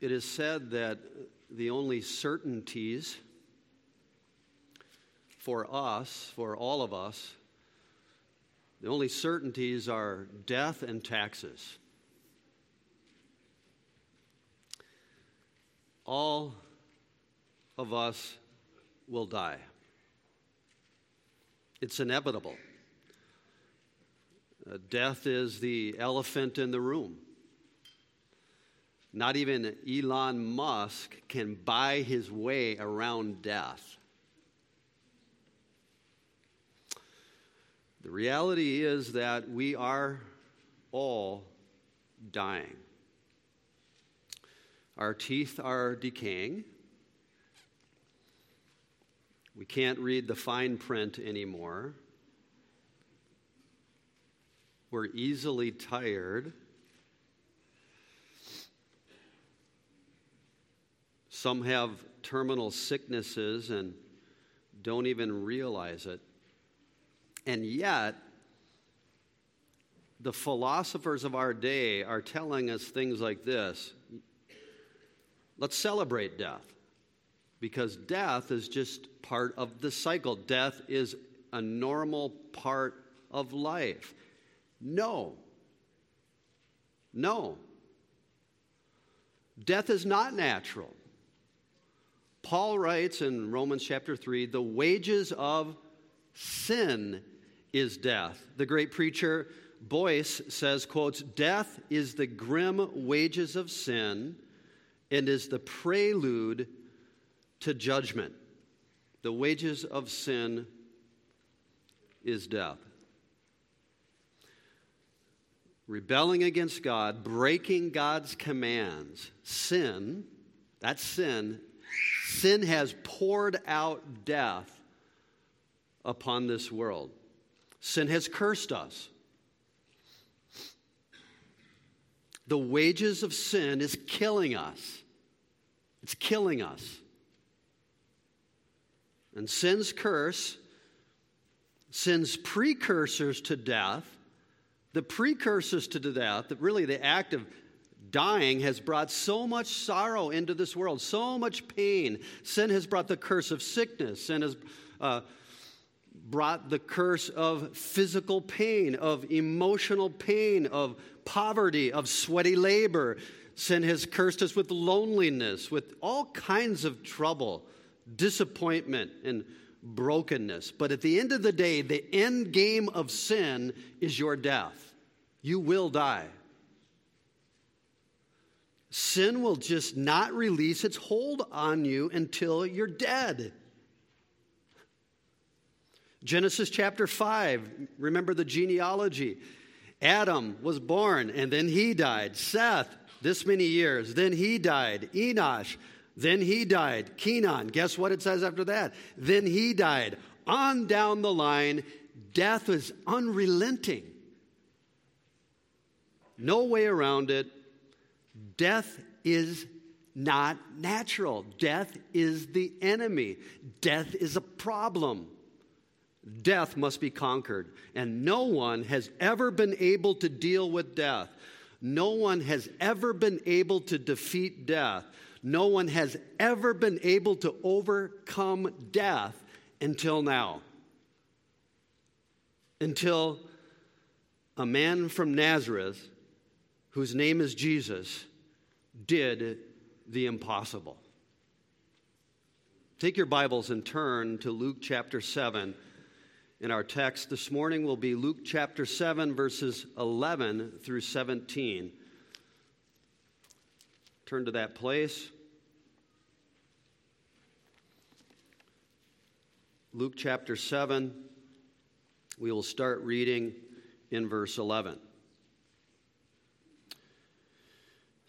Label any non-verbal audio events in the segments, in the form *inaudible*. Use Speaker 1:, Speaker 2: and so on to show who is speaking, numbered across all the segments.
Speaker 1: It is said that the only certainties for us, for all of us, the only certainties are death and taxes. All of us will die. It's inevitable. Uh, death is the elephant in the room. Not even Elon Musk can buy his way around death. The reality is that we are all dying. Our teeth are decaying. We can't read the fine print anymore. We're easily tired. Some have terminal sicknesses and don't even realize it. And yet, the philosophers of our day are telling us things like this let's celebrate death because death is just part of the cycle. Death is a normal part of life. No. No. Death is not natural. Paul writes in Romans chapter 3 the wages of sin is death. The great preacher Boice says, quotes, Death is the grim wages of sin and is the prelude to judgment. The wages of sin is death. Rebelling against God, breaking God's commands, sin, that's sin, sin has poured out death upon this world. Sin has cursed us. The wages of sin is killing us. It's killing us. And sin's curse, sin's precursors to death, the precursors to death, really the act of dying has brought so much sorrow into this world, so much pain. Sin has brought the curse of sickness. Sin has uh, brought the curse of physical pain, of emotional pain, of poverty, of sweaty labor. Sin has cursed us with loneliness, with all kinds of trouble, disappointment, and brokenness. But at the end of the day, the end game of sin is your death. You will die. Sin will just not release its hold on you until you're dead. Genesis chapter 5, remember the genealogy. Adam was born and then he died. Seth, this many years, then he died. Enosh, then he died. Kenan, guess what it says after that? Then he died. On down the line, death is unrelenting. No way around it. Death is not natural. Death is the enemy. Death is a problem death must be conquered. And no one has ever been able to deal with death. No one has ever been able to defeat death. No one has ever been able to overcome death until now. Until a man from Nazareth, whose name is Jesus, did the impossible. Take your Bibles and turn to Luke chapter 7 in our text this morning will be Luke chapter 7, verses 11 through 17. Turn to that place. Luke chapter 7, we will start reading in verse 11.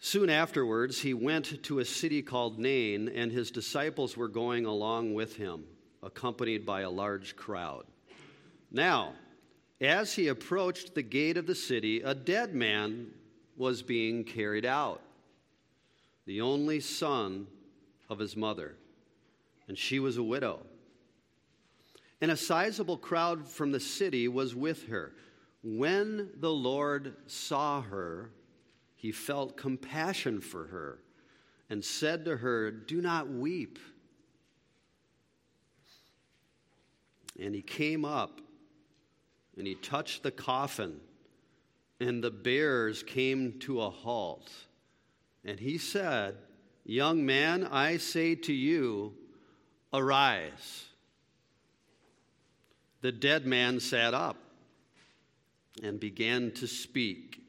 Speaker 1: Soon afterwards, he went to a city called Nain, and his disciples were going along with him, accompanied by a large crowd. Now, as he approached the gate of the city, a dead man was being carried out, the only son of his mother, and she was a widow. And a sizable crowd from the city was with her. When the Lord saw her, he felt compassion for her and said to her, Do not weep. And he came up and he touched the coffin, and the bearers came to a halt. And he said, Young man, I say to you, arise. The dead man sat up and began to speak,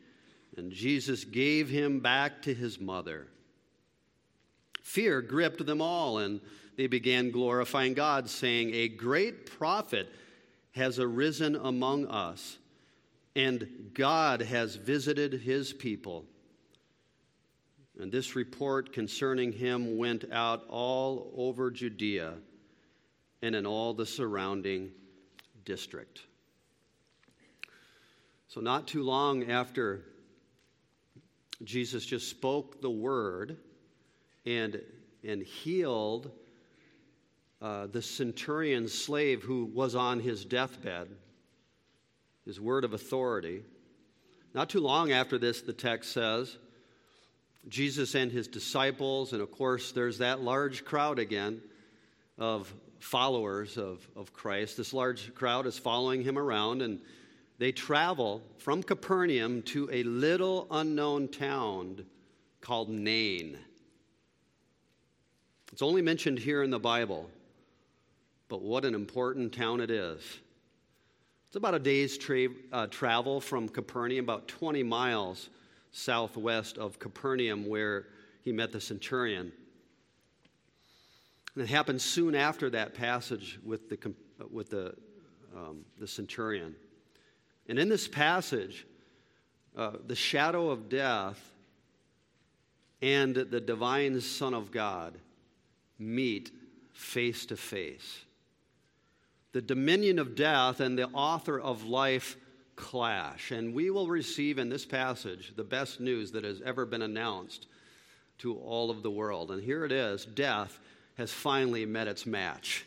Speaker 1: and Jesus gave him back to his mother. Fear gripped them all, and they began glorifying God, saying, A great prophet has arisen among us, and God has visited his people. And this report concerning him went out all over Judea and in all the surrounding district. So, not too long after Jesus just spoke the word and, and healed uh, the centurion slave who was on his deathbed, his word of authority. Not too long after this, the text says, Jesus and his disciples, and of course, there's that large crowd again of followers of, of Christ. This large crowd is following him around, and they travel from Capernaum to a little unknown town called Nain. It's only mentioned here in the Bible, but what an important town it is. It's about a day's tra- uh, travel from Capernaum, about 20 miles southwest of Capernaum, where he met the centurion. And it happened soon after that passage with the, with the, um, the centurion. And in this passage, uh, the shadow of death and the divine Son of God meet face to face. The dominion of death and the author of life clash. And we will receive in this passage the best news that has ever been announced to all of the world. And here it is death has finally met its match.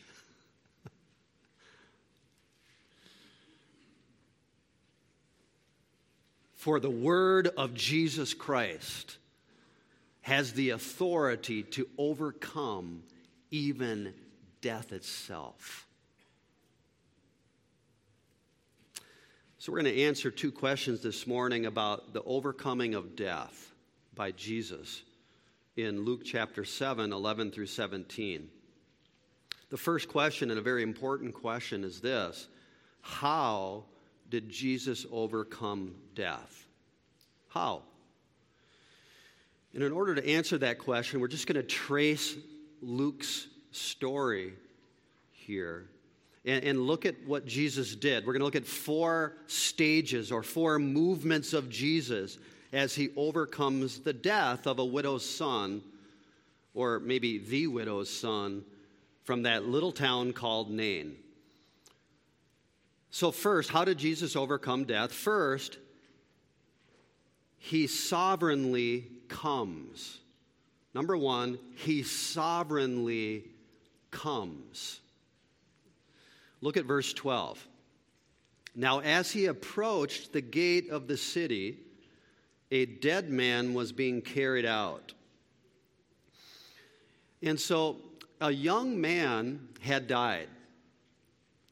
Speaker 1: For the word of Jesus Christ has the authority to overcome even death itself. So, we're going to answer two questions this morning about the overcoming of death by Jesus in Luke chapter 7, 11 through 17. The first question, and a very important question, is this How did Jesus overcome death? How? And in order to answer that question, we're just going to trace Luke's story here and, and look at what Jesus did. We're going to look at four stages or four movements of Jesus as he overcomes the death of a widow's son, or maybe the widow's son, from that little town called Nain. So, first, how did Jesus overcome death? First, he sovereignly comes. Number one, he sovereignly comes. Look at verse 12. Now, as he approached the gate of the city, a dead man was being carried out. And so a young man had died.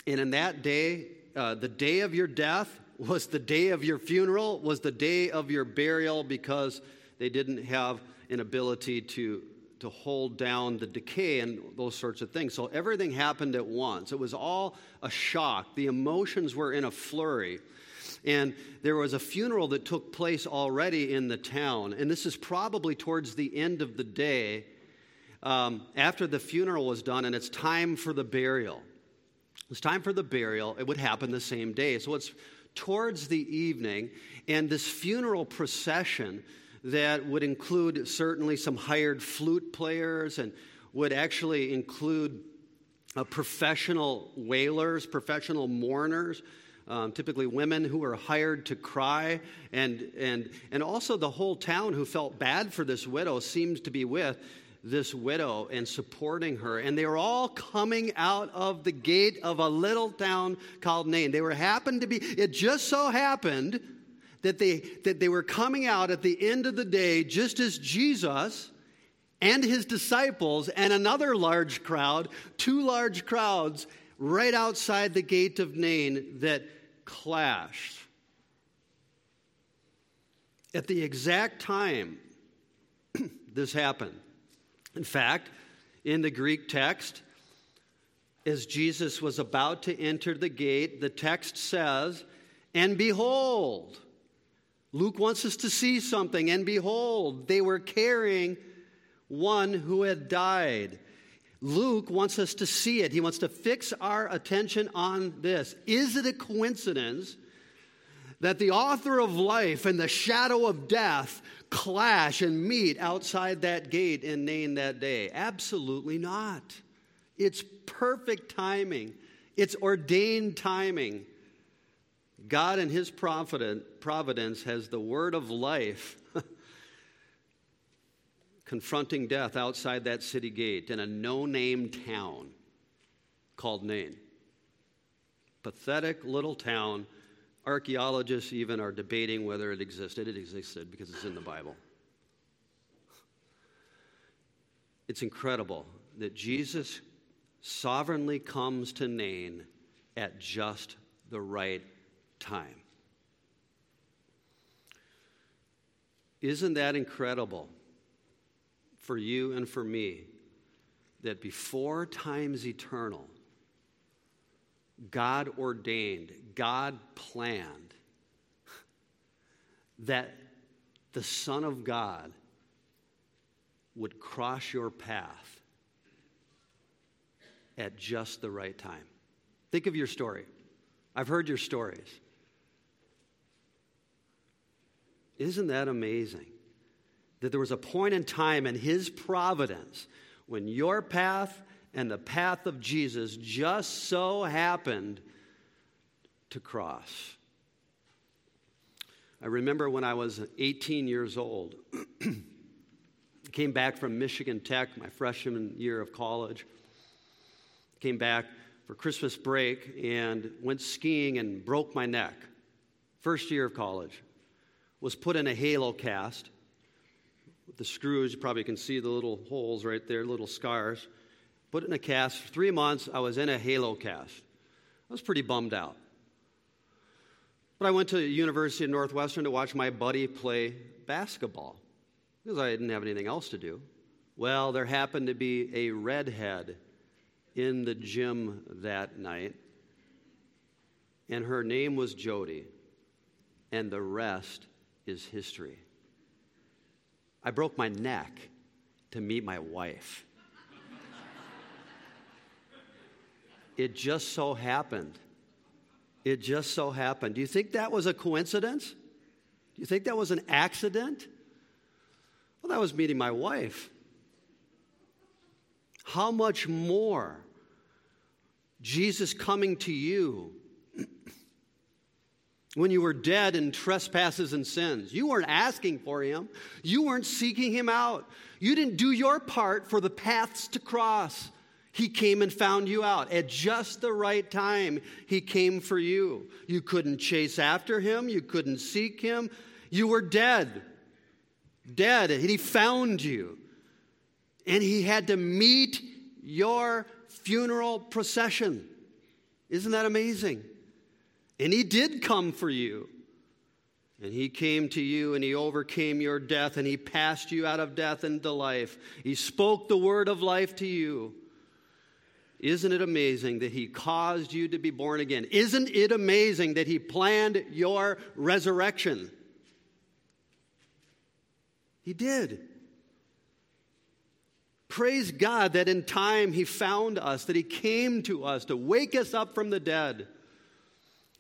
Speaker 1: And in that day, uh, the day of your death was the day of your funeral, was the day of your burial because they didn't have an ability to to hold down the decay and those sorts of things. So everything happened at once. It was all a shock. The emotions were in a flurry. And there was a funeral that took place already in the town. And this is probably towards the end of the day um, after the funeral was done, and it's time for the burial. It's time for the burial. It would happen the same day. So it's towards the evening, and this funeral procession that would include certainly some hired flute players and would actually include uh, professional wailers, professional mourners. Um, typically women who were hired to cry, and, and, and also the whole town who felt bad for this widow seems to be with this widow and supporting her. And they were all coming out of the gate of a little town called Nain. They were happened to be, it just so happened that they, that they were coming out at the end of the day just as Jesus and his disciples and another large crowd, two large crowds, right outside the gate of Nain that clashed. At the exact time *clears throat* this happened. In fact, in the Greek text, as Jesus was about to enter the gate, the text says, And behold, Luke wants us to see something, and behold, they were carrying one who had died. Luke wants us to see it. He wants to fix our attention on this. Is it a coincidence that the author of life and the shadow of death clash and meet outside that gate in Nain that day? Absolutely not. It's perfect timing, it's ordained timing. God, in His providence, has the word of life *laughs* confronting death outside that city gate in a no name town called Nain. Pathetic little town. Archaeologists even are debating whether it existed. It existed because it's in the Bible. It's incredible that Jesus sovereignly comes to Nain at just the right time. Isn't that incredible for you and for me that before time's eternal, God ordained, God planned *laughs* that the Son of God would cross your path at just the right time. Think of your story. I've heard your stories. Isn't that amazing? That there was a point in time in His providence when your path and the path of Jesus just so happened to cross. I remember when I was 18 years old, *clears throat* came back from Michigan Tech, my freshman year of college came back for Christmas break and went skiing and broke my neck. First year of college. Was put in a halo cast the screws. You probably can see the little holes right there, little scars. Put in a cast. Three months, I was in a halo cast. I was pretty bummed out. But I went to the University of Northwestern to watch my buddy play basketball because I didn't have anything else to do. Well, there happened to be a redhead in the gym that night, and her name was Jody, and the rest is history. I broke my neck to meet my wife. It just so happened. It just so happened. Do you think that was a coincidence? Do you think that was an accident? Well, that was meeting my wife. How much more Jesus coming to you *clears throat* when you were dead in trespasses and sins. You weren't asking for him, you weren't seeking him out. You didn't do your part for the paths to cross. He came and found you out. At just the right time, He came for you. You couldn't chase after Him, you couldn't seek Him. You were dead. Dead. And He found you. And He had to meet your funeral procession. Isn't that amazing? And He did come for you. And He came to you and He overcame your death and He passed you out of death into life. He spoke the word of life to you. Isn't it amazing that He caused you to be born again? Isn't it amazing that He planned your resurrection? He did. Praise God that in time He found us, that He came to us to wake us up from the dead.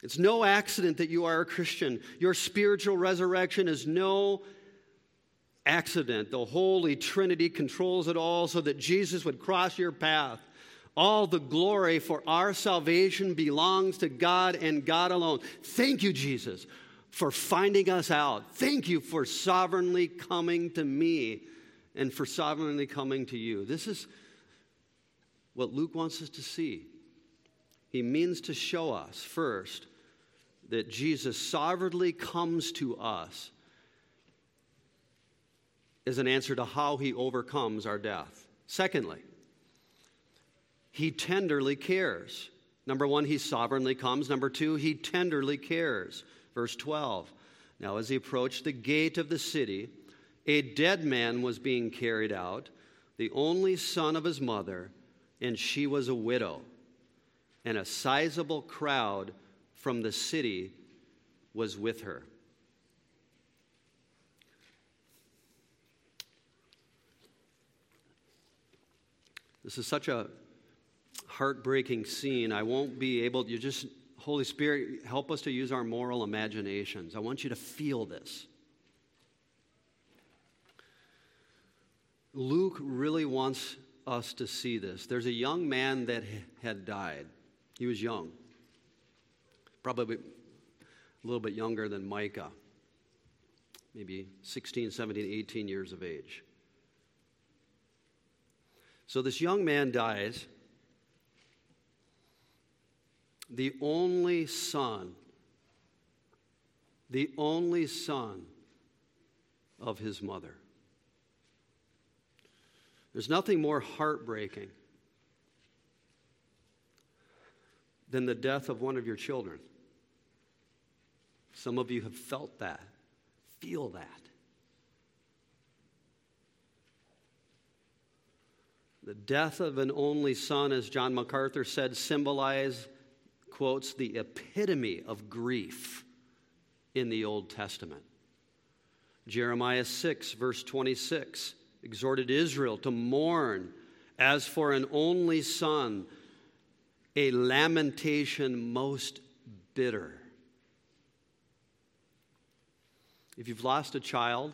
Speaker 1: It's no accident that you are a Christian. Your spiritual resurrection is no accident. The Holy Trinity controls it all so that Jesus would cross your path. All the glory for our salvation belongs to God and God alone. Thank you, Jesus, for finding us out. Thank you for sovereignly coming to me and for sovereignly coming to you. This is what Luke wants us to see. He means to show us, first, that Jesus sovereignly comes to us is an answer to how he overcomes our death. Secondly, he tenderly cares. Number one, he sovereignly comes. Number two, he tenderly cares. Verse 12. Now, as he approached the gate of the city, a dead man was being carried out, the only son of his mother, and she was a widow. And a sizable crowd from the city was with her. This is such a heartbreaking scene. I won't be able, to you just, Holy Spirit, help us to use our moral imaginations. I want you to feel this. Luke really wants us to see this. There's a young man that had died. He was young, probably a little bit younger than Micah, maybe 16, 17, 18 years of age. So this young man dies, the only son, the only son of his mother. There's nothing more heartbreaking than the death of one of your children. Some of you have felt that, feel that. The death of an only son, as John MacArthur said, symbolize, quotes, the epitome of grief in the Old Testament. Jeremiah 6, verse 26, exhorted Israel to mourn as for an only son, a lamentation most bitter. If you've lost a child,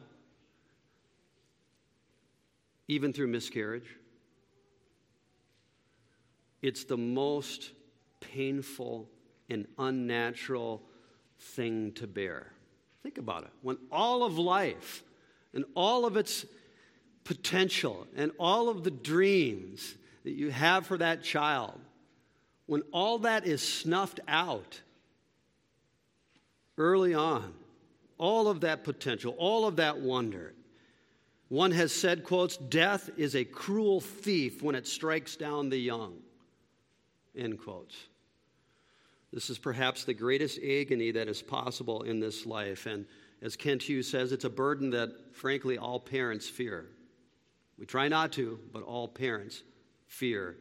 Speaker 1: even through miscarriage, it's the most painful and unnatural thing to bear. Think about it. When all of life and all of its potential and all of the dreams that you have for that child, when all that is snuffed out early on, all of that potential, all of that wonder. One has said, quotes, death is a cruel thief when it strikes down the young, end quotes. This is perhaps the greatest agony that is possible in this life. And as Kent Hughes says, it's a burden that, frankly, all parents fear. We try not to, but all parents fear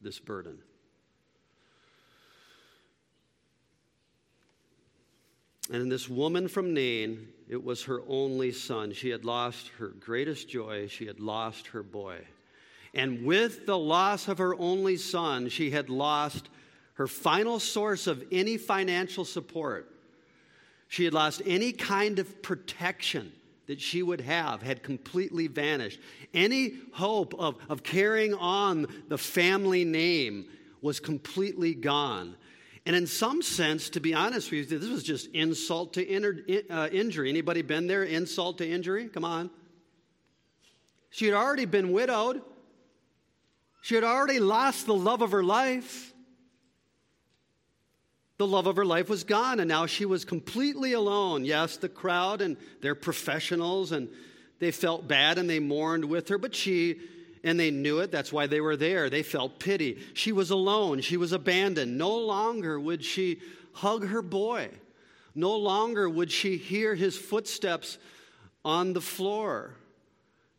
Speaker 1: this burden. And in this woman from Nain, it was her only son. She had lost her greatest joy. She had lost her boy. And with the loss of her only son, she had lost her final source of any financial support. She had lost any kind of protection that she would have, had completely vanished. Any hope of, of carrying on the family name was completely gone. And in some sense, to be honest with you, this was just insult to in, uh, injury. Anybody been there? Insult to injury? Come on. She had already been widowed. She had already lost the love of her life. The love of her life was gone, and now she was completely alone. Yes, the crowd and they're professionals, and they felt bad and they mourned with her, but she and they knew it. That's why they were there. They felt pity. She was alone. She was abandoned. No longer would she hug her boy. No longer would she hear his footsteps on the floor.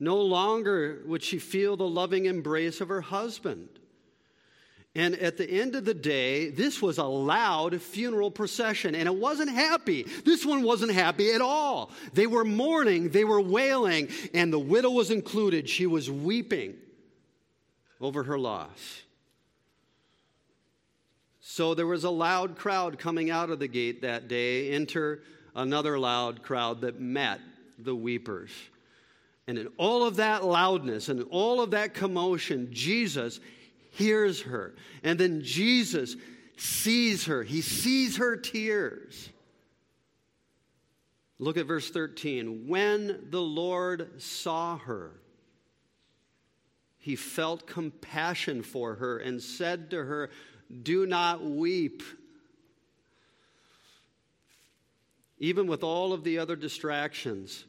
Speaker 1: No longer would she feel the loving embrace of her husband. And at the end of the day, this was a loud funeral procession, and it wasn't happy. This one wasn't happy at all. They were mourning, they were wailing, and the widow was included. She was weeping over her loss. So there was a loud crowd coming out of the gate that day. Enter another loud crowd that met the weepers. And in all of that loudness and all of that commotion, Jesus hears her. And then Jesus sees her, he sees her tears. Look at verse 13. When the Lord saw her, he felt compassion for her and said to her, Do not weep. Even with all of the other distractions,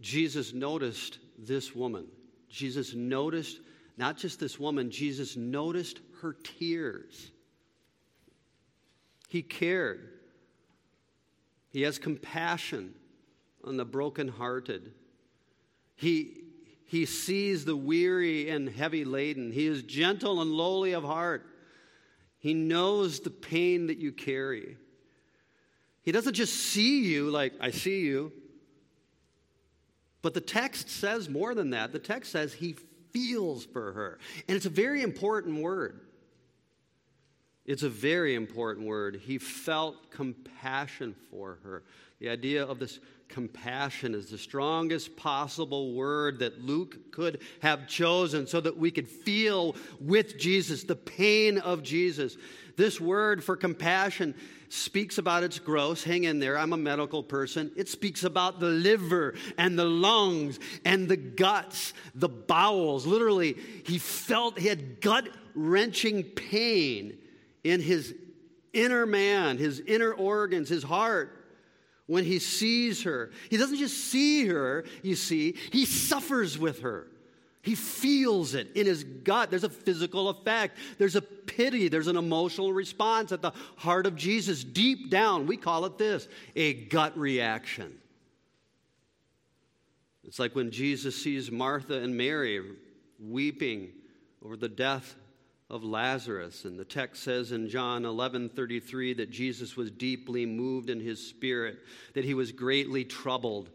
Speaker 1: Jesus noticed this woman. Jesus noticed not just this woman, Jesus noticed her tears. He cared. He has compassion on the brokenhearted. He, he sees the weary and heavy laden. He is gentle and lowly of heart. He knows the pain that you carry. He doesn't just see you like, I see you. But the text says more than that. The text says he feels for her. And it's a very important word. It's a very important word. He felt compassion for her. The idea of this compassion is the strongest possible word that Luke could have chosen so that we could feel with Jesus, the pain of Jesus. This word for compassion speaks about its gross. Hang in there, I'm a medical person. It speaks about the liver and the lungs and the guts, the bowels. Literally, he felt he had gut wrenching pain in his inner man, his inner organs, his heart when he sees her. He doesn't just see her, you see, he suffers with her. He feels it in his gut. There's a physical effect. There's a pity. There's an emotional response at the heart of Jesus. Deep down, we call it this a gut reaction. It's like when Jesus sees Martha and Mary weeping over the death of Lazarus. And the text says in John 11 33 that Jesus was deeply moved in his spirit, that he was greatly troubled.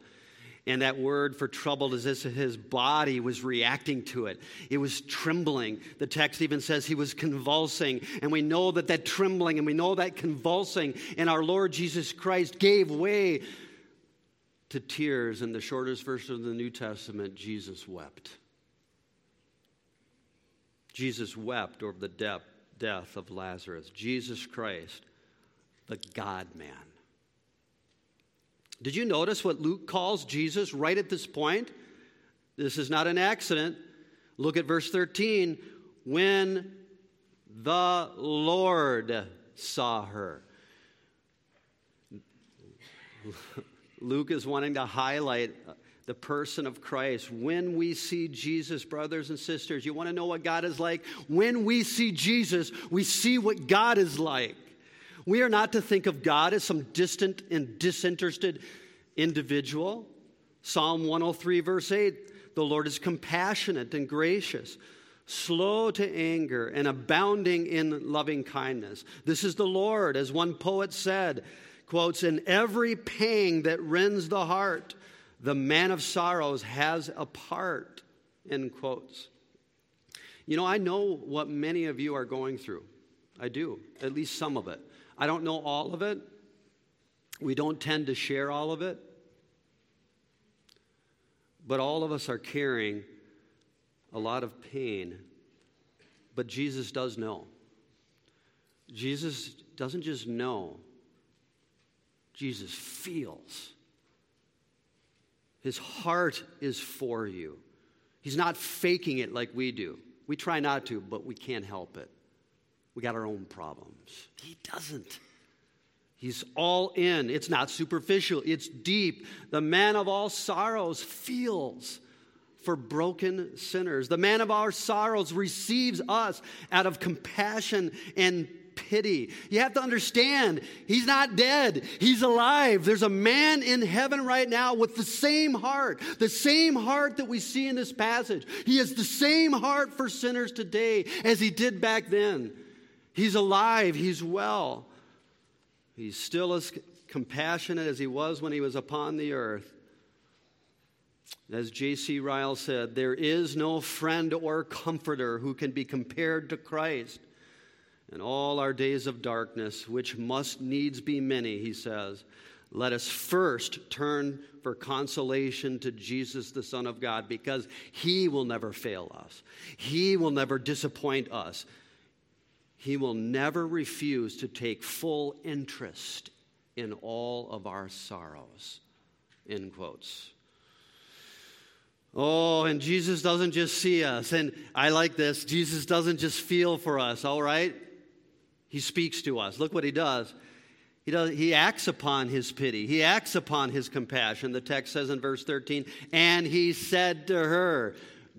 Speaker 1: And that word for troubled is as his body was reacting to it. It was trembling. The text even says he was convulsing. And we know that that trembling and we know that convulsing in our Lord Jesus Christ gave way to tears. In the shortest verse of the New Testament, Jesus wept. Jesus wept over the de- death of Lazarus. Jesus Christ, the God man. Did you notice what Luke calls Jesus right at this point? This is not an accident. Look at verse 13. When the Lord saw her. *laughs* Luke is wanting to highlight the person of Christ. When we see Jesus, brothers and sisters, you want to know what God is like? When we see Jesus, we see what God is like. We are not to think of God as some distant and disinterested individual. Psalm 103, verse 8 the Lord is compassionate and gracious, slow to anger, and abounding in loving kindness. This is the Lord, as one poet said, quotes, in every pang that rends the heart the man of sorrows has a part, end quotes. You know, I know what many of you are going through. I do, at least some of it. I don't know all of it. We don't tend to share all of it. But all of us are carrying a lot of pain. But Jesus does know. Jesus doesn't just know, Jesus feels. His heart is for you. He's not faking it like we do. We try not to, but we can't help it. We got our own problems. He doesn't. He's all in. It's not superficial, it's deep. The man of all sorrows feels for broken sinners. The man of our sorrows receives us out of compassion and pity. You have to understand, he's not dead, he's alive. There's a man in heaven right now with the same heart, the same heart that we see in this passage. He has the same heart for sinners today as he did back then. He's alive, he's well. He's still as compassionate as he was when he was upon the earth. As J.C. Ryle said, there is no friend or comforter who can be compared to Christ. In all our days of darkness, which must needs be many, he says, let us first turn for consolation to Jesus, the Son of God, because he will never fail us. He will never disappoint us. He will never refuse to take full interest in all of our sorrows. End quotes. Oh, and Jesus doesn't just see us. And I like this. Jesus doesn't just feel for us, all right? He speaks to us. Look what he does. He, does, he acts upon his pity. He acts upon his compassion. The text says in verse 13, and he said to her,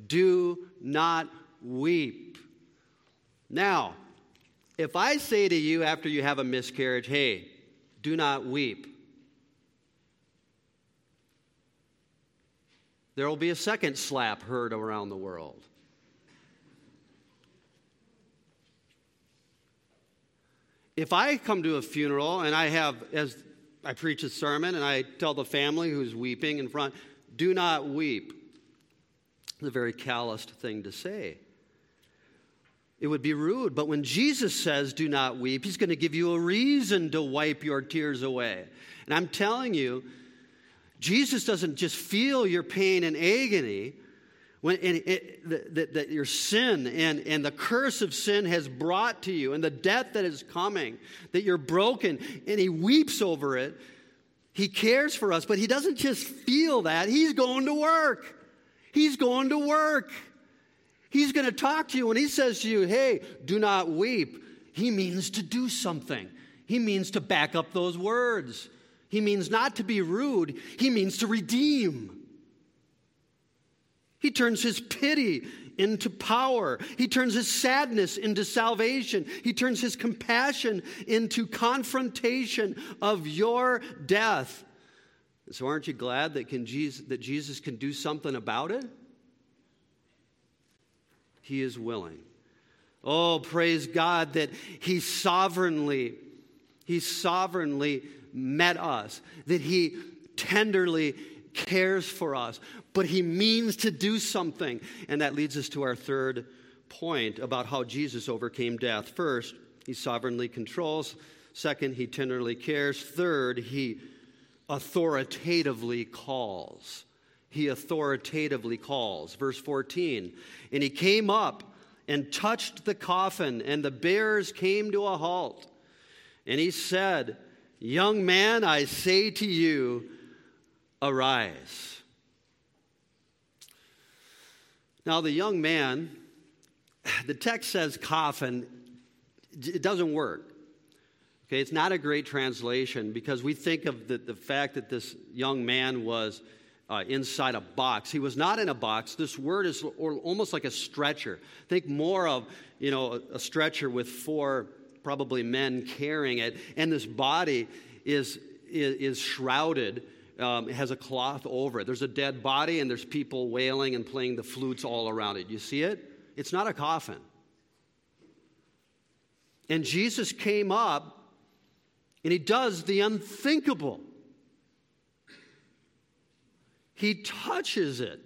Speaker 1: Do not weep. Now, if I say to you after you have a miscarriage, hey, do not weep, there will be a second slap heard around the world. If I come to a funeral and I have, as I preach a sermon and I tell the family who's weeping in front, do not weep, it's a very calloused thing to say. It would be rude. But when Jesus says, do not weep, he's going to give you a reason to wipe your tears away. And I'm telling you, Jesus doesn't just feel your pain and agony. When, and it, that, that your sin and, and the curse of sin has brought to you, and the death that is coming, that you're broken, and he weeps over it. He cares for us, but he doesn't just feel that. He's going to work. He's going to work. He's going to talk to you. When he says to you, hey, do not weep, he means to do something. He means to back up those words. He means not to be rude, he means to redeem. He turns his pity into power. He turns his sadness into salvation. He turns his compassion into confrontation of your death. So, aren't you glad that, Jesus, that Jesus can do something about it? He is willing. Oh, praise God that He sovereignly, He sovereignly met us, that He tenderly cares for us, but He means to do something. And that leads us to our third point about how Jesus overcame death. First, He sovereignly controls. Second, He tenderly cares. Third, He authoritatively calls he authoritatively calls. Verse 14 And he came up and touched the coffin, and the bearers came to a halt. And he said, Young man, I say to you, arise. Now, the young man, the text says coffin, it doesn't work. Okay, it's not a great translation because we think of the, the fact that this young man was uh, inside a box. He was not in a box. This word is almost like a stretcher. Think more of, you know, a stretcher with four probably men carrying it, and this body is, is, is shrouded. Um, has a cloth over it. There's a dead body, and there's people wailing and playing the flutes all around it. You see it? It's not a coffin. And Jesus came up, and he does the unthinkable. He touches it.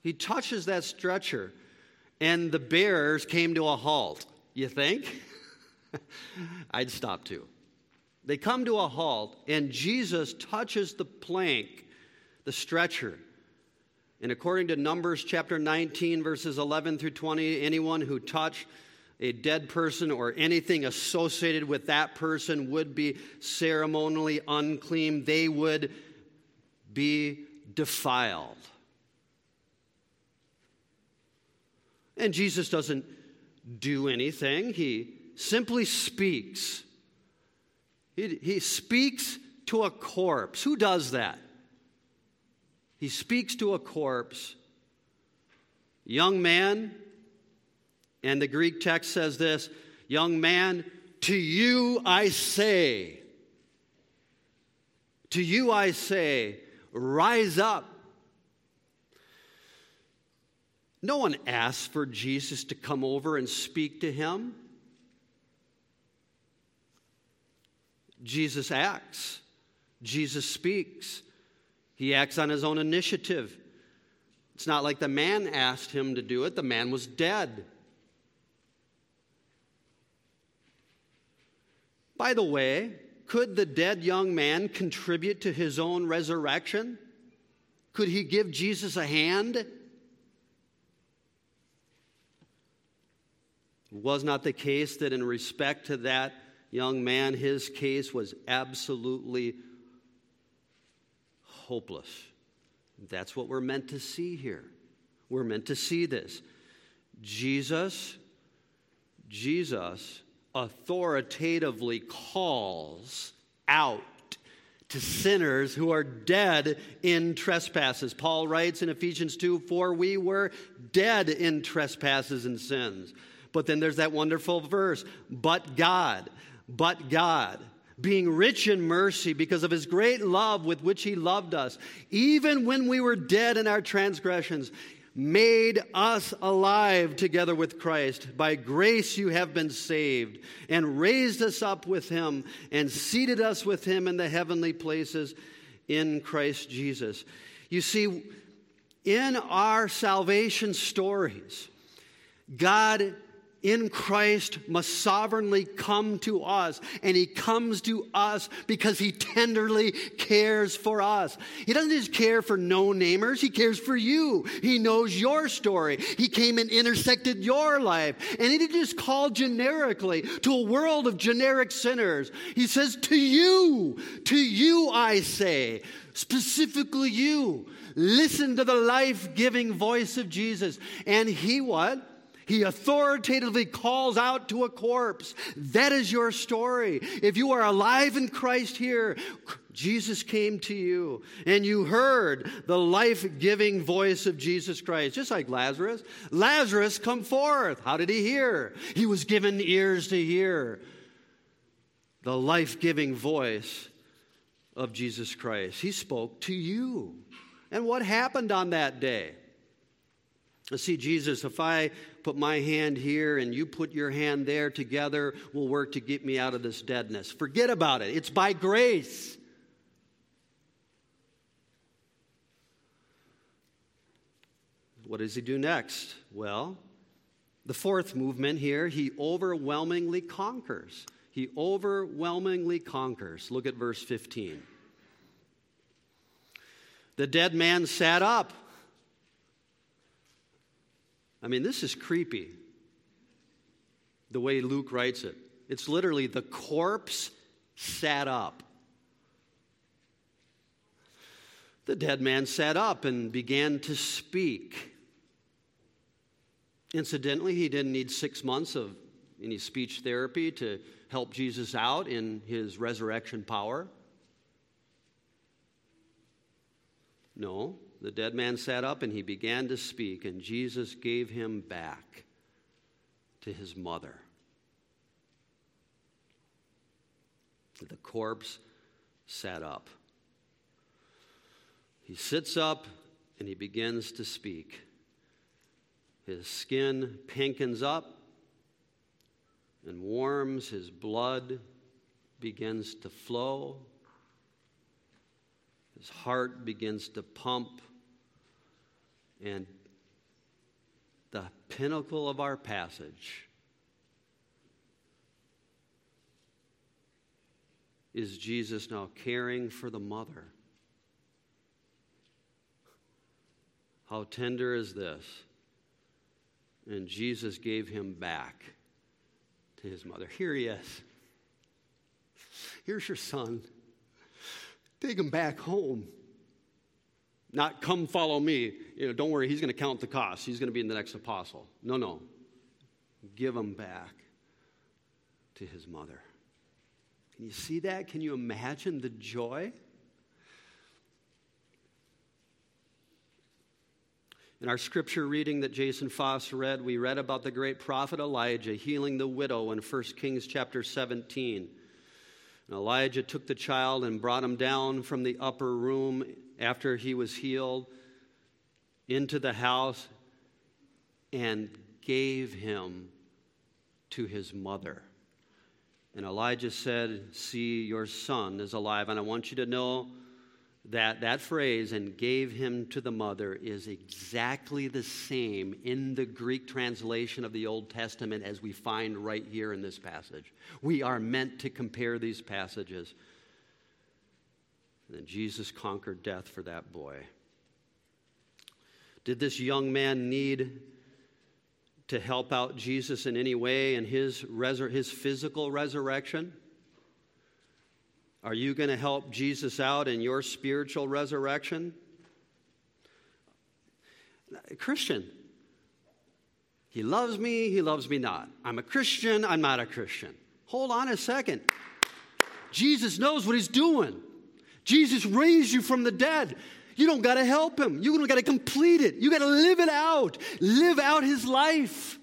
Speaker 1: He touches that stretcher, and the bearers came to a halt. You think? *laughs* I'd stop too. They come to a halt, and Jesus touches the plank, the stretcher. And according to Numbers chapter 19, verses 11 through 20, anyone who touched a dead person or anything associated with that person would be ceremonially unclean. They would be defiled. And Jesus doesn't do anything, he simply speaks. He, he speaks to a corpse. Who does that? He speaks to a corpse. Young man, and the Greek text says this Young man, to you I say, to you I say, rise up. No one asked for Jesus to come over and speak to him. Jesus acts, Jesus speaks. He acts on his own initiative. It's not like the man asked him to do it, the man was dead. By the way, could the dead young man contribute to his own resurrection? Could he give Jesus a hand? Was not the case that, in respect to that young man, his case was absolutely hopeless. That's what we're meant to see here. We're meant to see this. Jesus, Jesus authoritatively calls out to sinners who are dead in trespasses. Paul writes in Ephesians 2 For we were dead in trespasses and sins. But then there's that wonderful verse, but God, but God being rich in mercy because of his great love with which he loved us, even when we were dead in our transgressions, made us alive together with Christ. By grace you have been saved, and raised us up with him, and seated us with him in the heavenly places in Christ Jesus. You see, in our salvation stories, God in Christ must sovereignly come to us. And he comes to us because he tenderly cares for us. He doesn't just care for no namers, he cares for you. He knows your story. He came and intersected your life. And he didn't just call generically to a world of generic sinners. He says, To you, to you I say, specifically you. Listen to the life giving voice of Jesus. And he what? He authoritatively calls out to a corpse. That is your story. If you are alive in Christ here, Jesus came to you and you heard the life giving voice of Jesus Christ, just like Lazarus. Lazarus, come forth. How did he hear? He was given ears to hear the life giving voice of Jesus Christ. He spoke to you. And what happened on that day? See, Jesus, if I put my hand here and you put your hand there together, we'll work to get me out of this deadness. Forget about it. It's by grace. What does he do next? Well, the fourth movement here, he overwhelmingly conquers. He overwhelmingly conquers. Look at verse 15. The dead man sat up. I mean, this is creepy, the way Luke writes it. It's literally the corpse sat up. The dead man sat up and began to speak. Incidentally, he didn't need six months of any speech therapy to help Jesus out in his resurrection power. No, the dead man sat up and he began to speak, and Jesus gave him back to his mother. The corpse sat up. He sits up and he begins to speak. His skin pinkens up and warms, his blood begins to flow, his heart begins to pump. And the pinnacle of our passage is Jesus now caring for the mother. How tender is this? And Jesus gave him back to his mother. Here he is. Here's your son. Take him back home. Not come follow me. You know, don't worry, he's going to count the cost. He's going to be the next apostle. No, no. Give him back to his mother. Can you see that? Can you imagine the joy? In our scripture reading that Jason Foss read, we read about the great prophet Elijah healing the widow in 1 Kings chapter 17. And Elijah took the child and brought him down from the upper room after he was healed into the house and gave him to his mother. And Elijah said, See, your son is alive. And I want you to know that that phrase, and gave him to the mother, is exactly the same in the Greek translation of the Old Testament as we find right here in this passage. We are meant to compare these passages. And Jesus conquered death for that boy. Did this young man need to help out Jesus in any way in his, resur- his physical resurrection? Are you going to help Jesus out in your spiritual resurrection? Christian, He loves me, he loves me not. I'm a Christian, I'm not a Christian. Hold on a second. Jesus knows what he's doing. Jesus raised you from the dead. You don't got to help him. You don't got to complete it. You got to live it out. Live out his life.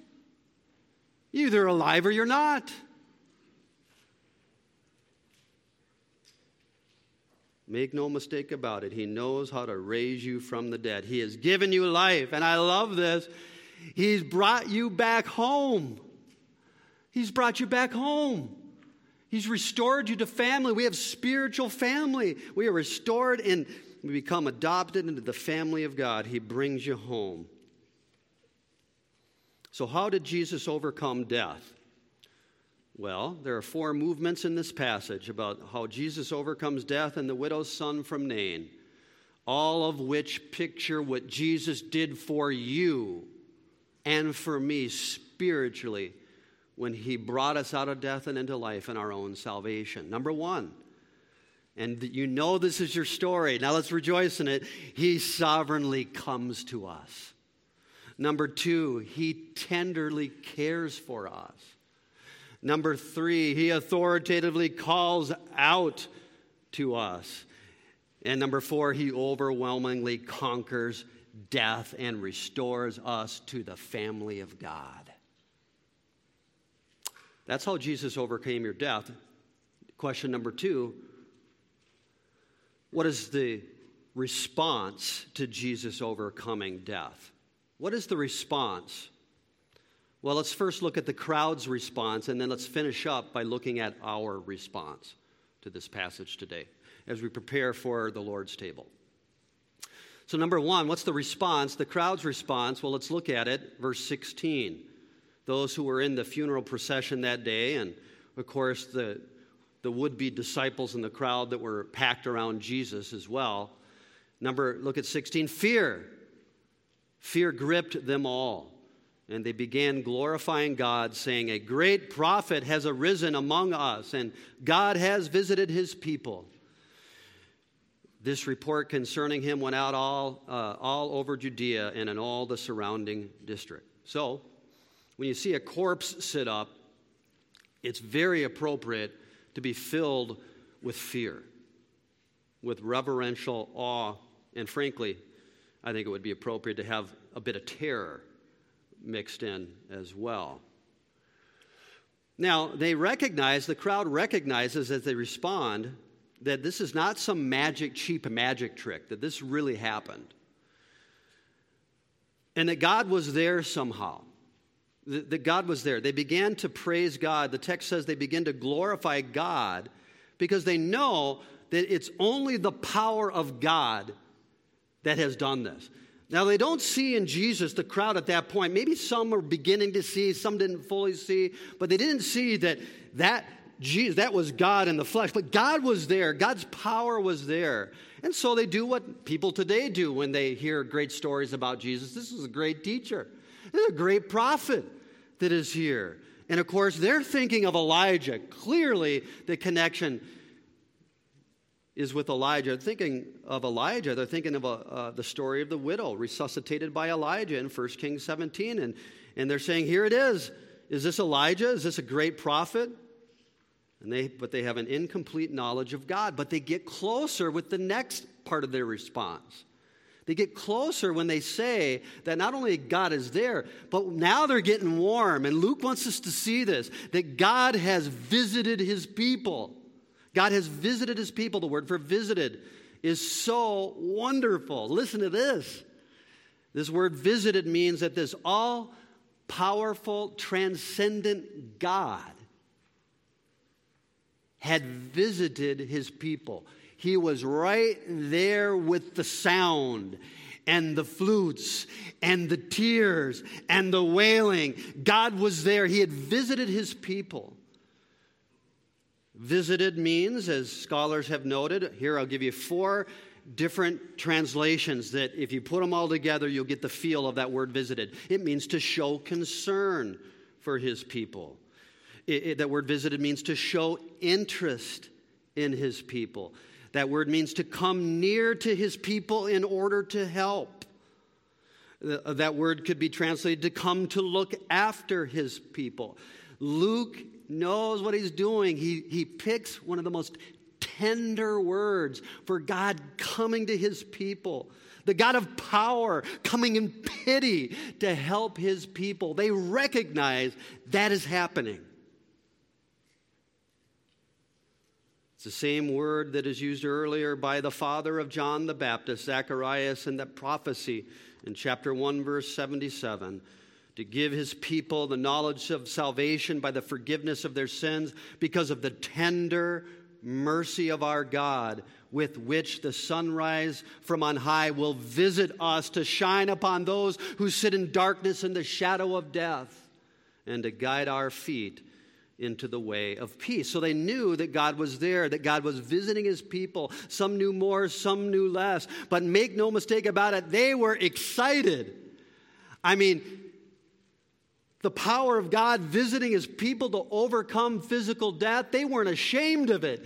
Speaker 1: You're either alive or you're not. Make no mistake about it. He knows how to raise you from the dead. He has given you life. And I love this. He's brought you back home. He's brought you back home. He's restored you to family. We have spiritual family. We are restored and we become adopted into the family of God. He brings you home. So, how did Jesus overcome death? Well, there are four movements in this passage about how Jesus overcomes death and the widow's son from Nain, all of which picture what Jesus did for you and for me spiritually when he brought us out of death and into life in our own salvation. Number one, and you know this is your story. Now let's rejoice in it. He sovereignly comes to us. Number two, he tenderly cares for us. Number three, he authoritatively calls out to us. And number four, he overwhelmingly conquers death and restores us to the family of God. That's how Jesus overcame your death. Question number two What is the response to Jesus overcoming death? What is the response? Well, let's first look at the crowd's response, and then let's finish up by looking at our response to this passage today as we prepare for the Lord's table. So, number one, what's the response? The crowd's response. Well, let's look at it. Verse 16 those who were in the funeral procession that day, and of course, the, the would be disciples in the crowd that were packed around Jesus as well. Number, look at 16 fear. Fear gripped them all. And they began glorifying God, saying, A great prophet has arisen among us, and God has visited his people. This report concerning him went out all, uh, all over Judea and in all the surrounding district. So, when you see a corpse sit up, it's very appropriate to be filled with fear, with reverential awe, and frankly, I think it would be appropriate to have a bit of terror mixed in as well. Now, they recognize, the crowd recognizes as they respond, that this is not some magic, cheap magic trick, that this really happened. And that God was there somehow that God was there. They began to praise God. The text says they begin to glorify God because they know that it's only the power of God that has done this. Now, they don't see in Jesus the crowd at that point. Maybe some are beginning to see, some didn't fully see, but they didn't see that that, Jesus, that was God in the flesh. But God was there, God's power was there. And so they do what people today do when they hear great stories about Jesus. This is a great teacher. This is a great prophet that is here. And of course, they're thinking of Elijah. Clearly, the connection is with Elijah. They're thinking of Elijah. They're thinking of a, uh, the story of the widow resuscitated by Elijah in 1 Kings 17. And, and they're saying, Here it is. Is this Elijah? Is this a great prophet? And they, but they have an incomplete knowledge of God. But they get closer with the next part of their response. They get closer when they say that not only God is there, but now they're getting warm. And Luke wants us to see this that God has visited his people. God has visited his people. The word for visited is so wonderful. Listen to this. This word visited means that this all powerful, transcendent God had visited his people. He was right there with the sound and the flutes and the tears and the wailing. God was there. He had visited his people. Visited means, as scholars have noted, here I'll give you four different translations that if you put them all together, you'll get the feel of that word visited. It means to show concern for his people. It, it, that word visited means to show interest in his people. That word means to come near to his people in order to help. Uh, that word could be translated to come to look after his people. Luke knows what he's doing. He, he picks one of the most tender words for God coming to his people. The God of power coming in pity to help his people. They recognize that is happening. The same word that is used earlier by the father of John the Baptist, Zacharias, in that prophecy in chapter 1, verse 77 to give his people the knowledge of salvation by the forgiveness of their sins because of the tender mercy of our God, with which the sunrise from on high will visit us to shine upon those who sit in darkness and the shadow of death, and to guide our feet into the way of peace. So they knew that God was there, that God was visiting his people. Some knew more, some knew less. But make no mistake about it, they were excited. I mean, the power of God visiting his people to overcome physical death, they weren't ashamed of it.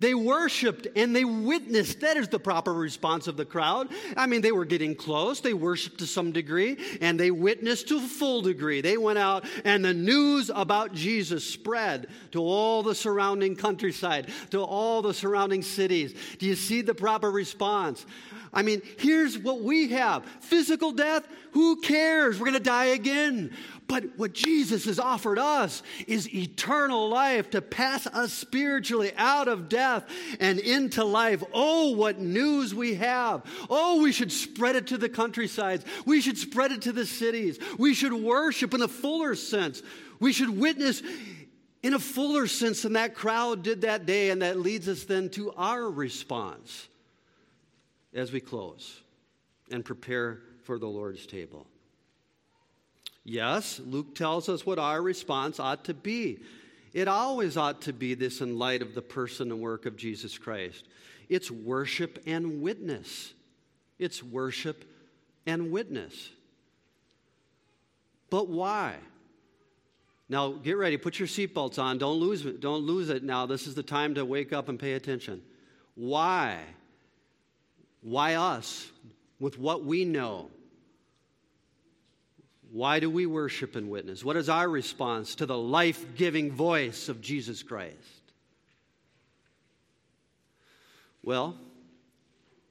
Speaker 1: They worshiped and they witnessed. That is the proper response of the crowd. I mean, they were getting close. They worshiped to some degree and they witnessed to a full degree. They went out and the news about Jesus spread to all the surrounding countryside, to all the surrounding cities. Do you see the proper response? I mean, here's what we have physical death, who cares? We're going to die again. But what Jesus has offered us is eternal life to pass us spiritually out of death and into life. Oh, what news we have. Oh, we should spread it to the countrysides. We should spread it to the cities. We should worship in a fuller sense. We should witness in a fuller sense than that crowd did that day. And that leads us then to our response as we close and prepare for the Lord's table. Yes, Luke tells us what our response ought to be. It always ought to be this in light of the person and work of Jesus Christ. It's worship and witness. It's worship and witness. But why? Now get ready, put your seatbelts on. Don't lose. Don't lose it now. This is the time to wake up and pay attention. Why? Why us? With what we know. Why do we worship and witness? What is our response to the life giving voice of Jesus Christ? Well,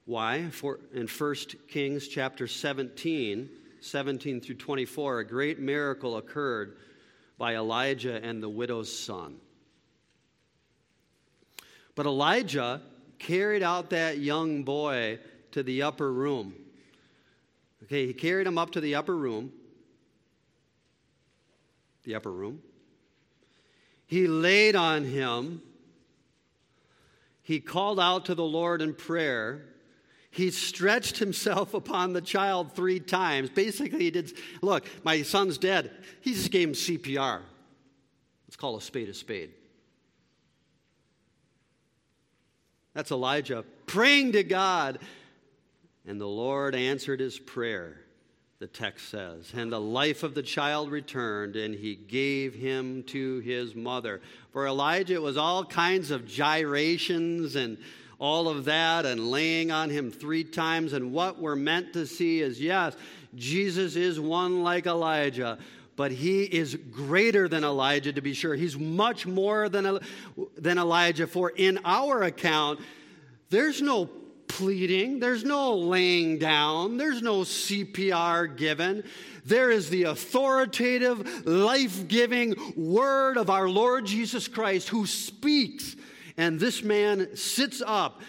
Speaker 1: why? For in 1 Kings chapter 17, 17 through 24, a great miracle occurred by Elijah and the widow's son. But Elijah carried out that young boy to the upper room. Okay, he carried him up to the upper room the upper room. He laid on him. He called out to the Lord in prayer. He stretched himself *laughs* upon the child three times. Basically, he did, look, my son's dead. He just gave him CPR. Let's call a spade a spade. That's Elijah praying to God. And the Lord answered his prayer the text says. And the life of the child returned, and he gave him to his mother. For Elijah, it was all kinds of gyrations and all of that, and laying on him three times. And what we're meant to see is yes, Jesus is one like Elijah. But he is greater than Elijah, to be sure. He's much more than, than Elijah. For in our account, there's no pleading, there's no laying down, there's no CPR given. There is the authoritative, life giving word of our Lord Jesus Christ who speaks. And this man sits up,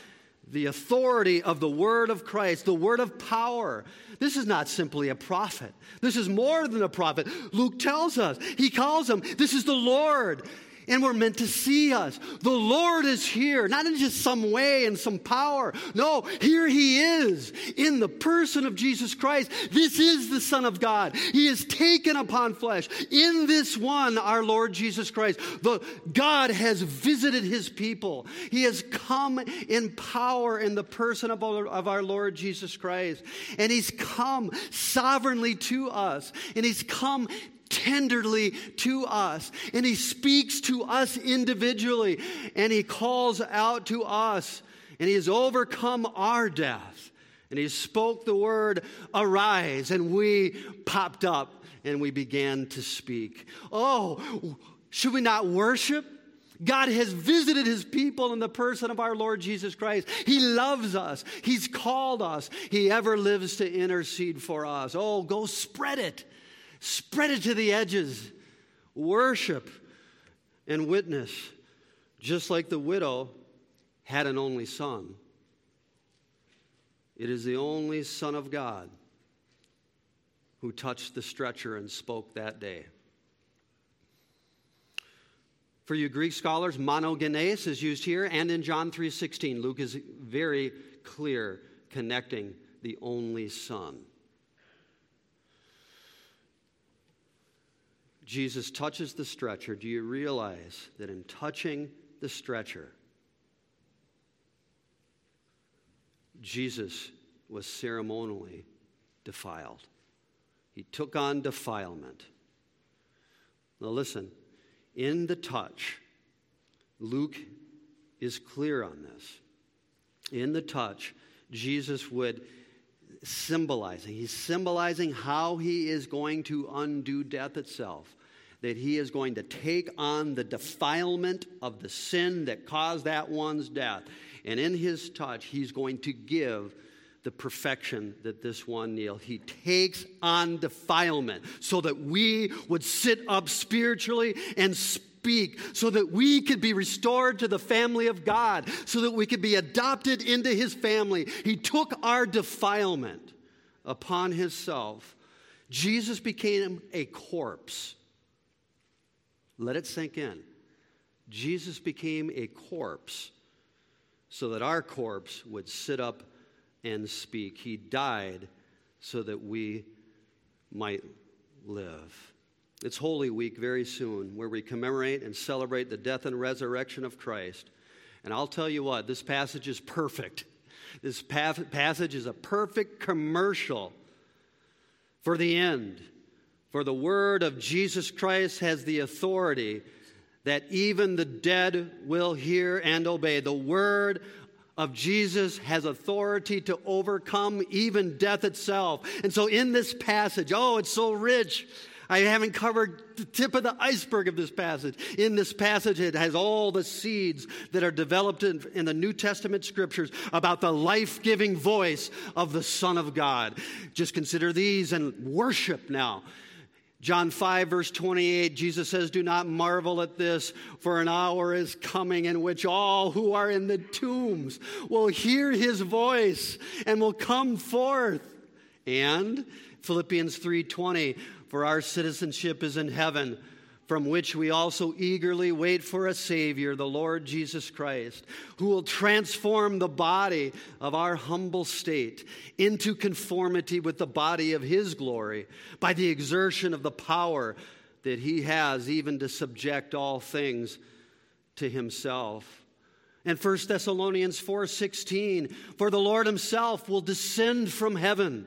Speaker 1: the authority of the word of Christ, the word of power. This is not simply a prophet. This is more than a prophet. Luke tells us, he calls him, this is the Lord and we're meant to see us. The Lord is here, not in just some way and some power. No, here He is in the person of Jesus Christ. This is the Son of God. He is taken upon flesh. In this one, our Lord Jesus Christ, the God has visited His people. He has come in power in the person of our, of our Lord Jesus Christ. And He's come sovereignly to us. And He's come tenderly to us. And He speaks to us individually. And He calls out to us. And He has overcome our death And he spoke the word, arise, and we popped up and we began to speak. Oh, should we not worship? God has visited his people in the person of our Lord Jesus Christ. He loves us. He's called us. He ever lives to intercede for us. Oh, go spread it. Spread it to the edges. Worship and witness, just like the widow had an only son. It is the only Son of God who touched the stretcher and spoke that day. For you Greek scholars, monogenes is used here and in John 3:16. Luke is very clear connecting the only son. Jesus touches the stretcher. Do you realize that in touching the stretcher, Jesus was ceremonially defiled? He took on defilement. Now, listen, in the touch, Luke is clear on this. In the touch, Jesus would symbolizing. He's symbolizing how he is going to undo death itself. That he is going to take on the defilement of the sin that caused that one's death. And in his touch, he's going to give the perfection that this one Neil. He takes on defilement so that we would sit up spiritually and speak, so that we could be restored to the family of God, so that we could be adopted into his family. He took our defilement upon himself. Jesus became a corpse. Let it sink in. Jesus became a corpse so that our corpse would sit up and speak. He died so that we might live. It's Holy Week very soon, where we commemorate and celebrate the death and resurrection of Christ. And I'll tell you what, this passage is perfect. This passage is a perfect commercial for the end. For the word of Jesus Christ has the authority that even the dead will hear and obey. The word of Jesus has authority to overcome even death itself. And so, in this passage, oh, it's so rich. I haven't covered the tip of the iceberg of this passage. In this passage, it has all the seeds that are developed in, in the New Testament scriptures about the life giving voice of the Son of God. Just consider these and worship now. John 5, verse 28, Jesus says, Do not marvel at this, for an hour is coming in which all who are in the tombs will hear his voice and will come forth. And Philippians 3:20, for our citizenship is in heaven from which we also eagerly wait for a Savior, the Lord Jesus Christ, who will transform the body of our humble state into conformity with the body of His glory by the exertion of the power that He has even to subject all things to Himself. And 1 Thessalonians 4:16 for the Lord himself will descend from heaven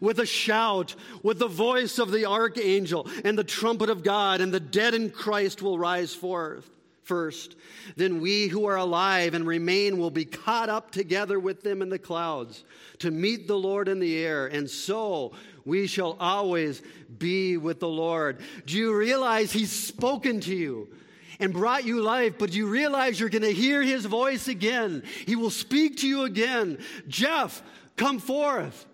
Speaker 1: with a shout, with the voice of the archangel and the trumpet of God, and the dead in Christ will rise forth first. Then we who are alive and remain will be caught up together with them in the clouds to meet the Lord in the air, and so we shall always be with the Lord. Do you realize He's spoken to you? and brought you life, but do you realize you're going to hear his voice again. He will speak to you again. Jeff, come forth.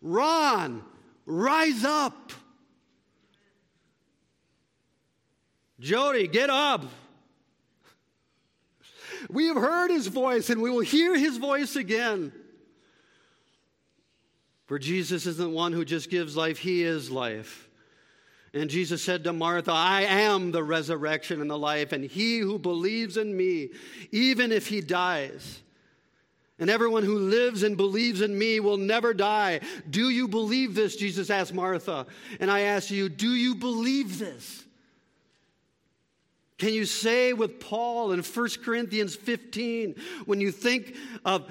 Speaker 1: Ron, rise up. Jody, get up. We have heard his voice and we will hear his voice again. For Jesus isn't one who just gives life, he is life. And Jesus said to Martha, I am the resurrection and the life, and he who believes in me, even if he dies, and everyone who lives and believes in me will never die. Do you believe this? Jesus asked Martha. And I ask you, do you believe this? Can you say with Paul in 1 Corinthians 15, when you think of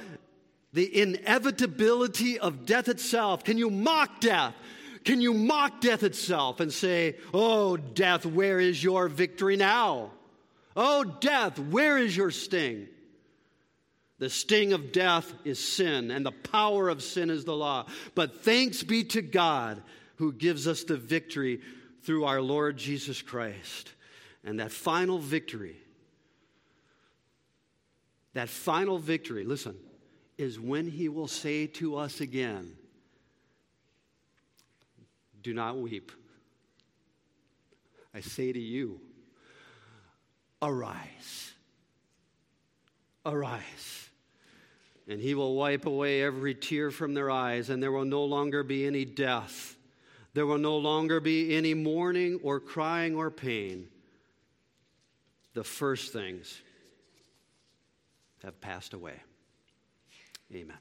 Speaker 1: the inevitability of death itself, can you mock death? Can you mock death itself and say, Oh, death, where is your victory now? Oh, death, where is your sting? The sting of death is sin, and the power of sin is the law. But thanks be to God who gives us the victory through our Lord Jesus Christ. And that final victory, that final victory, listen, is when he will say to us again, Do not weep. I say to you, arise. Arise. And he will wipe away every tear from their eyes, and there will no longer be any death. There will no longer be any mourning or crying or pain. The first things have passed away. Amen.